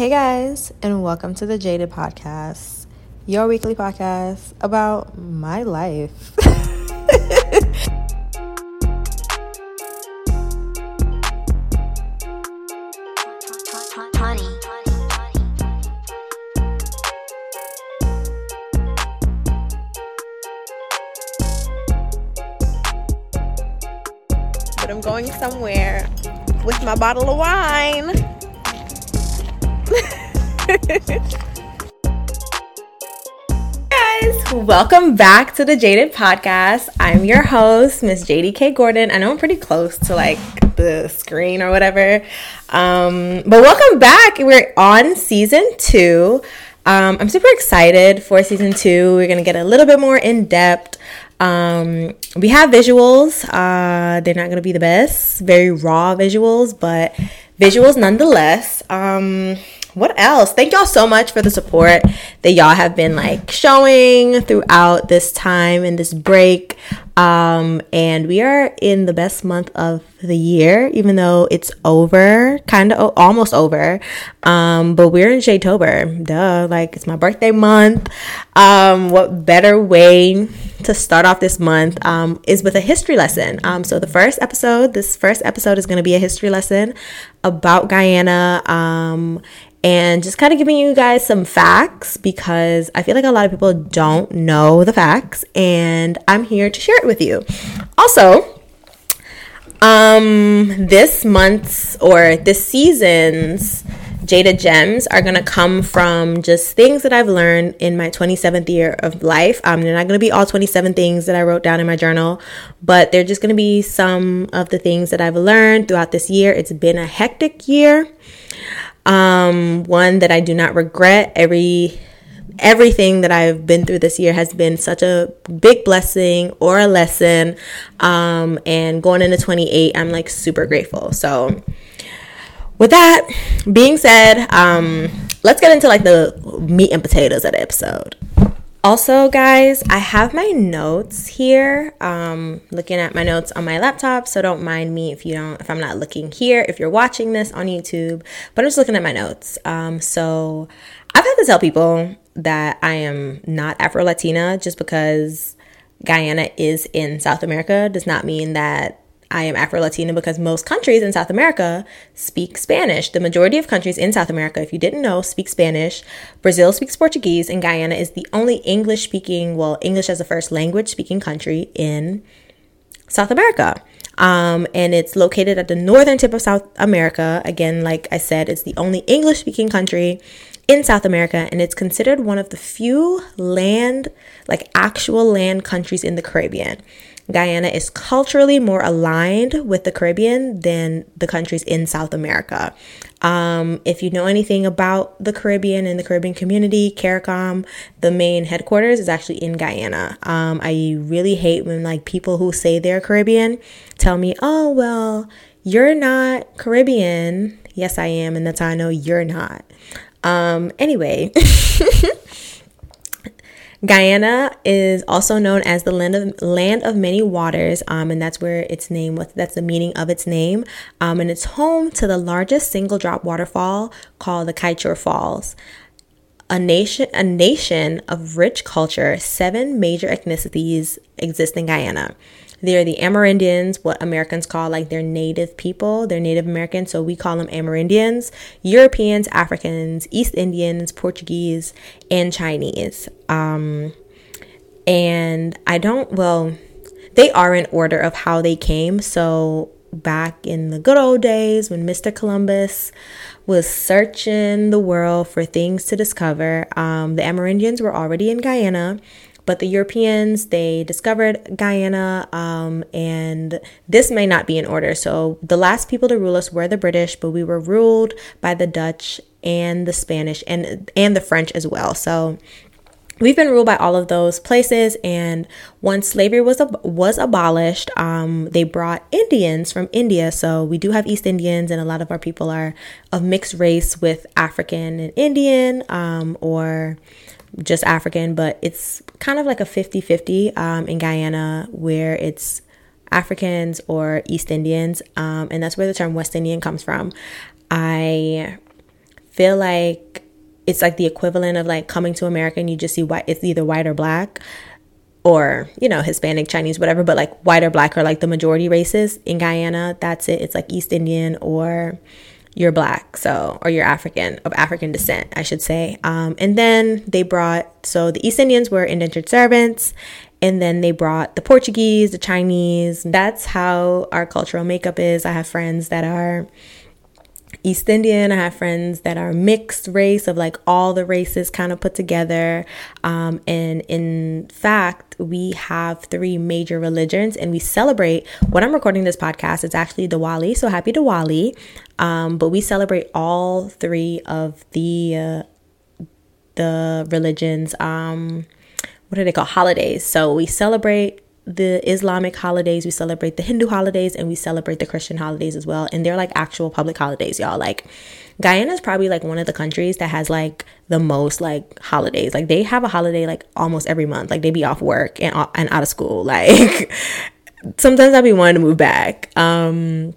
Hey guys, and welcome to the Jhaded Podcast, your weekly podcast about my life. but I'm going somewhere with my bottle of wine. Guys, welcome back to the Jhaded Podcast. I'm your host, Miss JDK Gordon. I know I'm pretty close to like the screen or whatever. Um, but welcome back. We're on season two. Um, I'm super excited for season two. We're gonna get a little bit more in depth. Um, we have visuals. Uh, they're not gonna be the best, very raw visuals, but visuals nonetheless. Um, what else? Thank y'all so much for the support that y'all have been like showing throughout this time and this break. Um, and we are in the best month of the year, even though it's over, kind of almost over. Um, but we're in Shadetober, duh, like it's my birthday month. Um, what better way to start off this month um, is with a history lesson. Um, so the first episode, this first episode is going to be a history lesson about Guyana. Um, and just kind of giving you guys some facts because I feel like a lot of people don't know the facts and I'm here to share it with you. Also, um this month's or this season's Jhaded Gems are to come from just things that I've learned in my 27th year of life. Um, they're not to be all 27 things that I wrote down in my journal, but they're just to be some of the things that I've learned throughout this year. It's been a hectic year um, one that I do not regret. Every everything that I've been through this year has been such a big blessing or a lesson. Um, and going into 28, I'm like super grateful. So, with that being said, um, let's get into like the meat and potatoes of the episode. Also, guys, I have my notes here. Um, looking at my notes on my laptop, so don't mind me if you don't, if I'm not looking here. If you're watching this on YouTube, but I'm just looking at my notes. Um, so I've had to tell people that I am not Afro Latina just because Guyana is in South America does not mean that I am Afro Latina because most countries in South America speak Spanish. The majority of countries in South America, if you didn't know, speak Spanish. Brazil speaks Portuguese, and Guyana is the only English speaking, well, English as a first language speaking country in South America. Um, and it's located at the northern tip of South America. Again, like I said, it's the only English speaking country in South America, and it's considered one of the few land, like actual land countries in the Caribbean. Guyana is culturally more aligned with the Caribbean than the countries in South America. Um, if you know anything about the Caribbean and the Caribbean community, CARICOM, the main headquarters is actually in Guyana. Um, I really hate when like people who say they're Caribbean tell me, "Oh well, you're not Caribbean." Yes, I am, and that's how I know you're not. Um, anyway. Guyana is also known as the land of land of many waters, um, and that's where its name was. That's the meaning of its name, um, and it's home to the largest single drop waterfall called the Kaieteur Falls. A nation, a nation of rich culture. Seven major ethnicities exist in Guyana. They're the Amerindians, what Americans call like their native people. They're Native Americans, so we call them Amerindians, Europeans, Africans, East Indians, Portuguese, and Chinese. Um, and I don't, well, they are in order of how they came. So back in the good old days when Mr. Columbus was searching the world for things to discover, um, the Amerindians were already in Guyana but the Europeans, they discovered Guyana, um, and this may not be in order. So the last people to rule us were the British, but we were ruled by the Dutch and the Spanish and and the French as well. So we've been ruled by all of those places and once slavery was ab- was abolished um, they brought indians from india so we do have east indians and a lot of our people are of mixed race with african and indian um, or just African, but it's kind of like a 50 50 um, in Guyana where it's Africans or East Indians, um, and that's where the term West Indian comes from. I feel like it's like the equivalent of like coming to America and you just see white, it's either white or black or you know hispanic chinese whatever but like white or black are like the majority races in guyana that's it it's like east indian or you're black so or you're african of african descent i should say. Um, and then they brought so the east indians were indentured servants and then they brought the portuguese the chinese. That's how our cultural makeup is. I have friends that are East Indian. I have friends that are mixed race of like all the races kind of put together. Um, and in fact, we have three major religions and we celebrate. When I'm recording this podcast, it's actually Diwali. So happy Diwali. Um, but we celebrate all three of the uh, the religions. Um, what are they called? Holidays. So we celebrate the Islamic holidays, we celebrate the Hindu holidays, and we celebrate the Christian holidays as well. And they're like actual public holidays, y'all. Like Guyana is probably like one of the countries that has like the most like holidays. Like they have a holiday like almost every month. Like they be off work and and out of school. Like sometimes I'd be wanting to move back. Um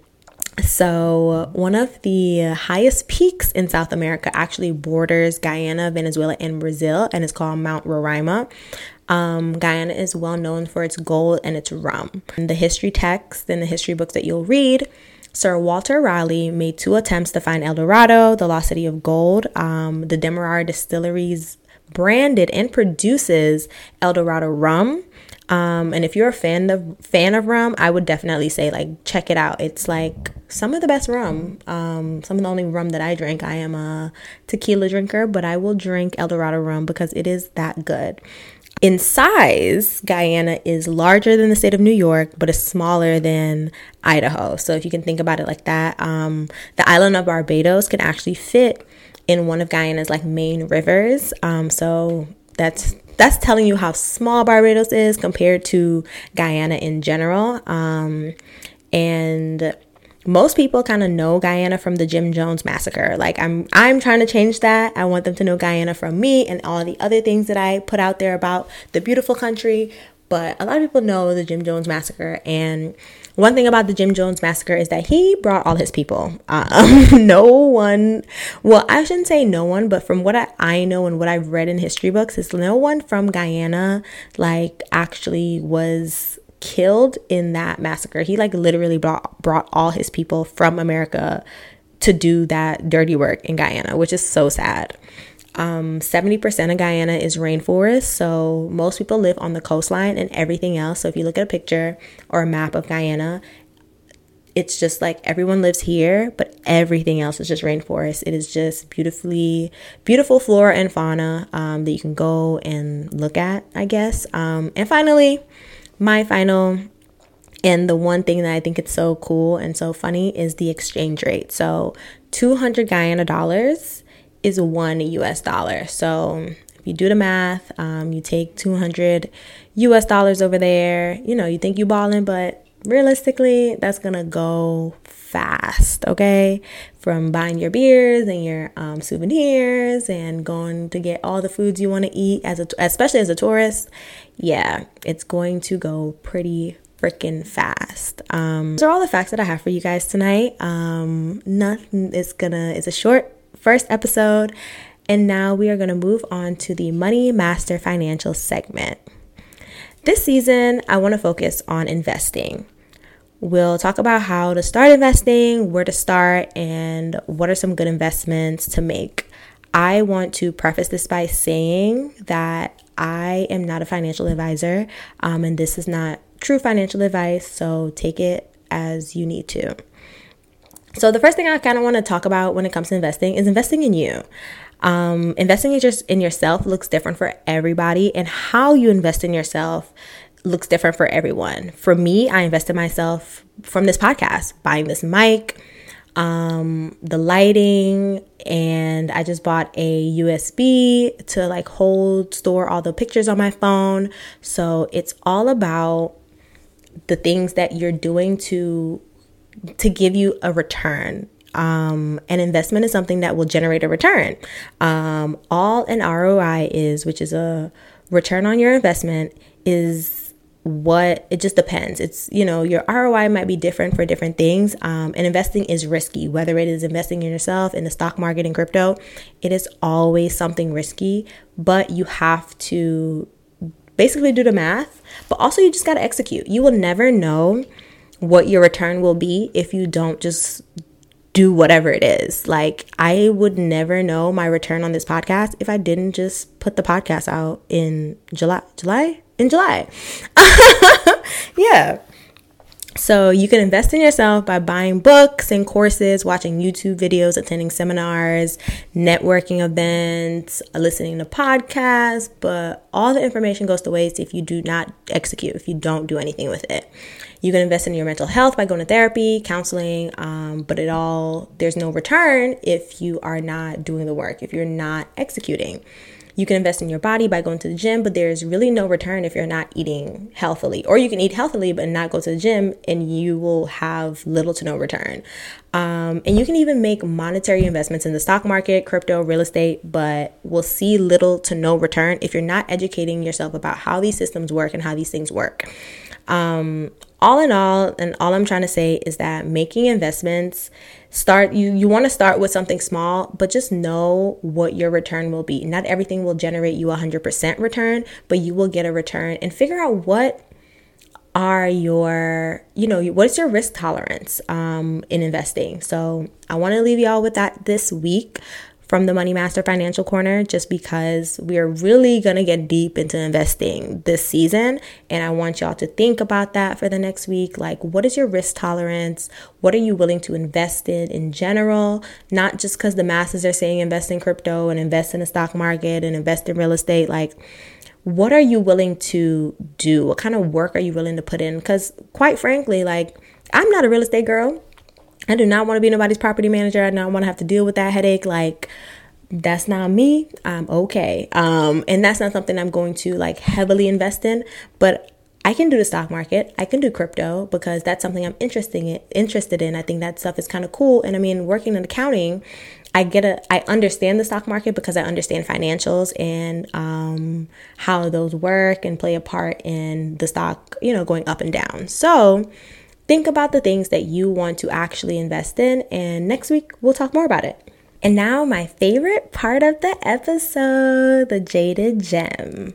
so, one of the highest peaks in South America actually borders Guyana, Venezuela, and Brazil, and it's called Mount Roraima. Um, Guyana is well known for its gold and its rum. In the history texts and the history books that you'll read, Sir Walter Raleigh made two attempts to find El Dorado, the lost city of gold. Um, the Demerara distilleries branded and produces El Dorado rum. Um, and if you're a fan of fan of rum, I would definitely say like check it out. It's like some of the best rum. Um, some of the only rum that I drink. I am a tequila drinker, but I will drink El Dorado rum because it is that good. In size, Guyana is larger than the state of New York, but is smaller than Idaho. So if you can think about it like that, um, the island of Barbados can actually fit in one of Guyana's like main rivers. Um, so that's that's telling you how small Barbados is compared to Guyana in general. Um, and most people kind of know Guyana from the Jim Jones massacre. Like I'm I'm trying to change that. I want them to know Guyana from me and all the other things that I put out there about the beautiful country. But a lot of people know the Jim Jones massacre and one thing about the Jim Jones massacre is that he brought all his people. Um, no one, well, I shouldn't say no one, but from what I, I know and what I've read in history books, is no one from Guyana like actually was killed in that massacre. He like literally brought brought all his people from America to do that dirty work in Guyana, which is so sad. Um, 70% of Guyana is rainforest, so most people live on the coastline and everything else. So if you look at a picture or a map of Guyana, it's just like everyone lives here, but everything else is just rainforest. It is just beautifully, beautiful flora and fauna um, that you can go and look at, I guess. Um, and finally, my final and the one thing that I think it's so cool and so funny is the exchange rate. So 200 Guyana dollars is one US dollar. So if you do the math, um, you take 200 US dollars over there, you know, you think you balling, but realistically, that's gonna go fast, okay? From buying your beers and your um, souvenirs and going to get all the foods you want to eat, as a, especially as a tourist, yeah, it's going to go pretty freaking fast. Um, those are all the facts that I have for you guys tonight. Um, nothing is gonna. It's a short first episode, and now we are gonna move on to the Money Master Financial segment. This season, I want to focus on investing. We'll talk about how to start investing, where to start, and what are some good investments to make. I want to preface this by saying that I am not a financial advisor, um, and this is not true financial advice, so take it as you need to. So, the first thing I kind of want to talk about when it comes to investing is investing in you. Um, investing in, just in yourself looks different for everybody, and how you invest in yourself looks different for everyone. For me, I invested myself from this podcast, buying this mic, um, the lighting, and I just bought a USB to like hold, store all the pictures on my phone. So it's all about the things that you're doing to to give you a return. Um, an investment is something that will generate a return. Um, all an ROI is, which is a return on your investment, is what it just depends. It's you know your roi might be different for different things. Um, and investing is risky. Whether it is investing in yourself in the stock market and crypto it is always something risky. But you have to basically do the math. But also you just got to execute. You will never know what your return will be if you don't just do whatever it is. Like, I would never know my return on this podcast if I didn't just put the podcast out in July. July? In July. yeah. So you can invest in yourself by buying books and courses, watching YouTube videos, attending seminars, networking events, listening to podcasts, but all the information goes to waste if you do not execute, if you don't do anything with it. You can invest in your mental health by going to therapy, counseling, um, but it all, there's no return if you are not doing the work, if you're not executing. You can invest in your body by going to the gym, but there's really no return if you're not eating healthily. Or you can eat healthily but not go to the gym and you will have little to no return. Um, and you can even make monetary investments in the stock market, crypto, real estate, but will see little to no return if you're not educating yourself about how these systems work and how these things work. Um, all in all, and all I'm trying to say is that making investments start you you want to start with something small but just know what your return will be not everything will generate you 100% return but you will get a return and figure out what are your you know what's your risk tolerance um, in investing so i want to leave y'all with that this week from the Money Master Financial Corner just because we're really going to get deep into investing this season. And I want y'all to think about that for the next week. Like, what is your risk tolerance? What are you willing to invest in in general? Not just because the masses are saying invest in crypto and invest in the stock market and invest in real estate. Like, what are you willing to do? What kind of work are you willing to put in? Because, quite frankly, like, I'm not a real estate girl. I do not want to be nobody's property manager. I don't want to have to deal with that headache. Like, that's not me. I'm okay. Um, and that's not something I'm going to like heavily invest in. But I can do the stock market. I can do crypto because that's something I'm interested in. Interested in. I think that stuff is kind of cool. And I mean, working in accounting, I get a. I understand the stock market because I understand financials and um, how those work and play a part in the stock, you know, going up and down. So Think about the things that you want to actually invest in, and next week we'll talk more about it. And now, my favorite part of the episode the Jhaded Gem.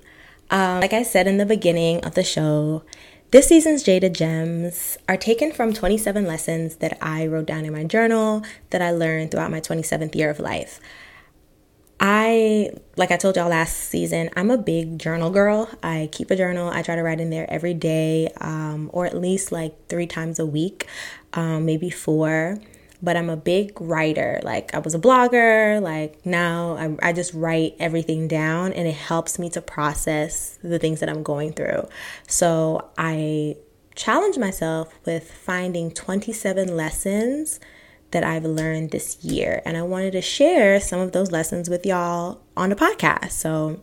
Um, like I said in the beginning of the show, this season's Jhaded Gems are taken from 27 lessons that I wrote down in my journal that I learned throughout my 27th year of life. I, like I told y'all last season, I'm a big journal girl. I keep a journal. I try to write in there every day, um, or at least like three times a week, um, maybe four. But I'm a big writer. Like, I was a blogger. Like, now I, I just write everything down and it helps me to process the things that I'm going through. So, I challenge myself with finding 27 lessons that I've learned this year. And I wanted to share some of those lessons with y'all on the podcast. So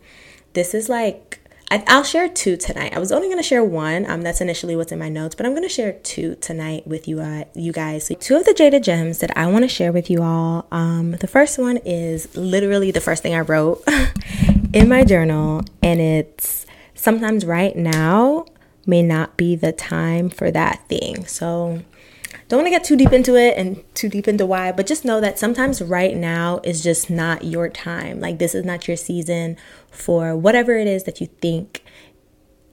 this is like, I, will share two tonight. I was only going to share one. Um, that's initially what's in my notes, but I'm going to share two tonight with you, uh, you guys. So two of the Jhaded Gems that I want to share with you all. Um, the first one is literally the first thing I wrote in my journal, and it's sometimes right now may not be the time for that thing. So don't want to get too deep into it and too deep into why, but just know that sometimes right now is just not your time. Like, this is not your season for whatever it is that you think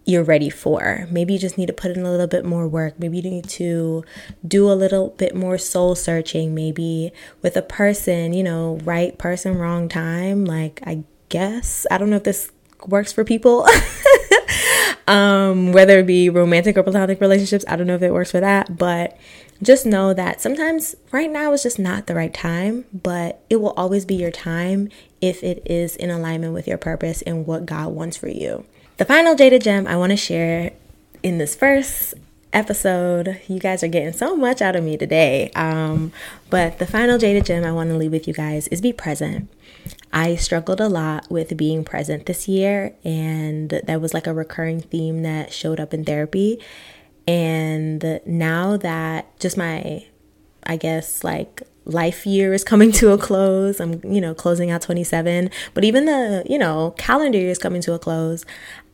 you're ready for. Maybe you just need to put in a little bit more work. Maybe you need to do a little bit more soul searching. Maybe with a person, you know, right person, wrong time. Like, I guess, I don't know if this works for people. um, whether it be romantic or platonic relationships, I don't know if it works for that, but just know that sometimes right now is just not the right time, but it will always be your time if it is in alignment with your purpose and what God wants for you. The final Jhaded gem I want to share in this first episode, you guys are getting so much out of me today. Um, but the final Jhaded gem I want to leave with you guys is be present. I struggled a lot with being present this year, and that was like a recurring theme that showed up in therapy. And now that just my, I guess, like life year is coming to a close, I'm, you know, closing out 27, but even the, you know, calendar year is coming to a close,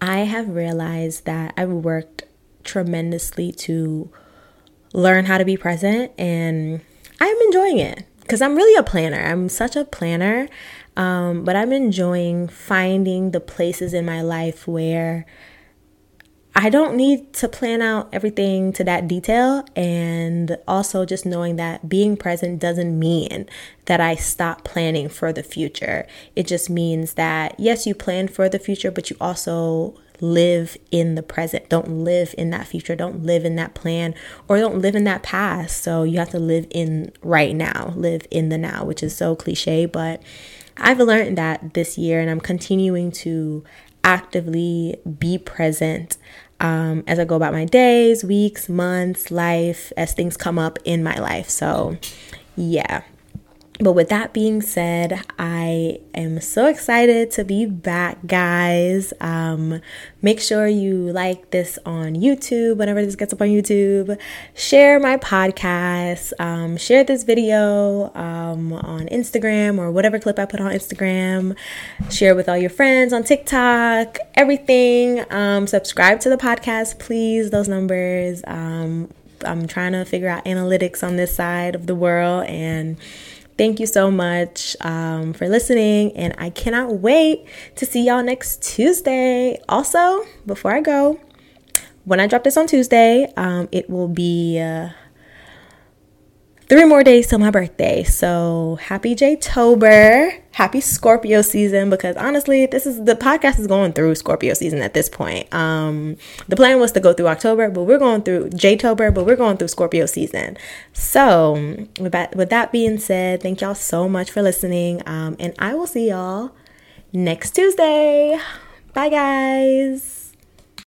I have realized that I've worked tremendously to learn how to be present and I'm enjoying it because I'm really a planner. I'm such a planner. Um, but I'm enjoying finding the places in my life where I don't need to plan out everything to that detail. And also just knowing that being present doesn't mean that I stop planning for the future. It just means that, yes, you plan for the future, but you also live in the present. Don't live in that future. Don't live in that plan or don't live in that past. So you have to live in right now, live in the now, which is so cliche, but I've learned that this year and I'm continuing to actively be present um, as I go about my days, weeks, months, life, as things come up in my life. So, yeah, but with that being said, I am so excited to be back, guys. Um, make sure you like this on YouTube whenever this gets up on YouTube. Share my podcast. Um, share this video um, on Instagram or whatever clip I put on Instagram. Share with all your friends on TikTok, everything. Um, subscribe to the podcast, please. Those numbers. Um, I'm trying to figure out analytics on this side of the world and Thank you so much um, for listening, and I cannot wait to see y'all next Tuesday. Also, before I go, when I drop this on Tuesday, um, it will be uh, three more days till my birthday. So happy J-Tober, happy Scorpio season. Because honestly, this is the podcast is going through Scorpio season at this point. Um, the plan was to go through October, but we're going through J-Tober, but we're going through Scorpio season. So with that, with that being said, thank y'all so much for listening. Um, and I will see y'all next Tuesday. Bye, guys.